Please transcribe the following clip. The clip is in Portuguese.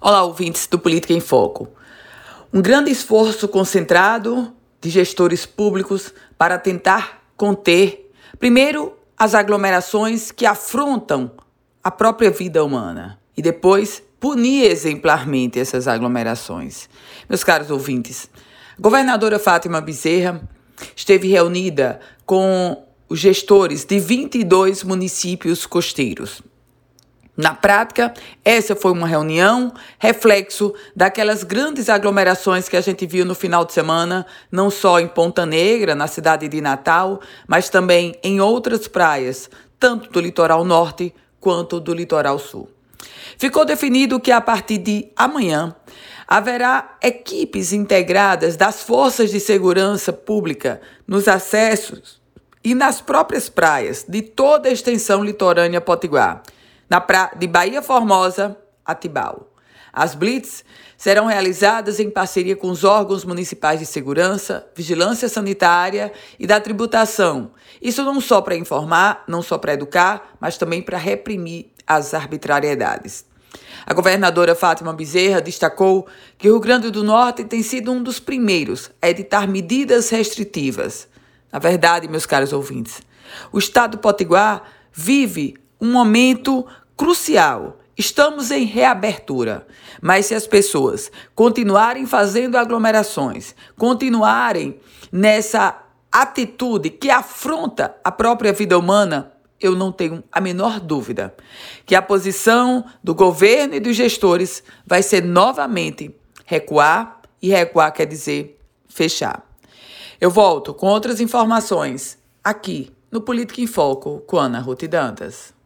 Olá, ouvintes do Política em Foco. Um grande esforço concentrado de gestores públicos para tentar conter, primeiro, as aglomerações que afrontam a própria vida humana e depois punir exemplarmente essas aglomerações. Meus caros ouvintes, a governadora Fátima Bezerra esteve reunida com os gestores de 22 municípios costeiros. Na prática, essa foi uma reunião reflexo daquelas grandes aglomerações que a gente viu no final de semana, não só em Ponta Negra, na cidade de Natal, mas também em outras praias, tanto do litoral norte quanto do litoral sul. Ficou definido que a partir de amanhã haverá equipes integradas das forças de segurança pública nos acessos e nas próprias praias de toda a extensão litorânea potiguar na pra... de Bahia Formosa a Tibau. As blitz serão realizadas em parceria com os órgãos municipais de segurança, vigilância sanitária e da tributação. Isso não só para informar, não só para educar, mas também para reprimir as arbitrariedades. A governadora Fátima Bezerra destacou que o Rio Grande do Norte tem sido um dos primeiros a editar medidas restritivas. Na verdade, meus caros ouvintes, o estado do Potiguar vive um momento crucial. Estamos em reabertura, mas se as pessoas continuarem fazendo aglomerações, continuarem nessa atitude que afronta a própria vida humana, eu não tenho a menor dúvida que a posição do governo e dos gestores vai ser novamente recuar, e recuar quer dizer fechar. Eu volto com outras informações aqui no Política em Foco com Ana Ruth Dantas.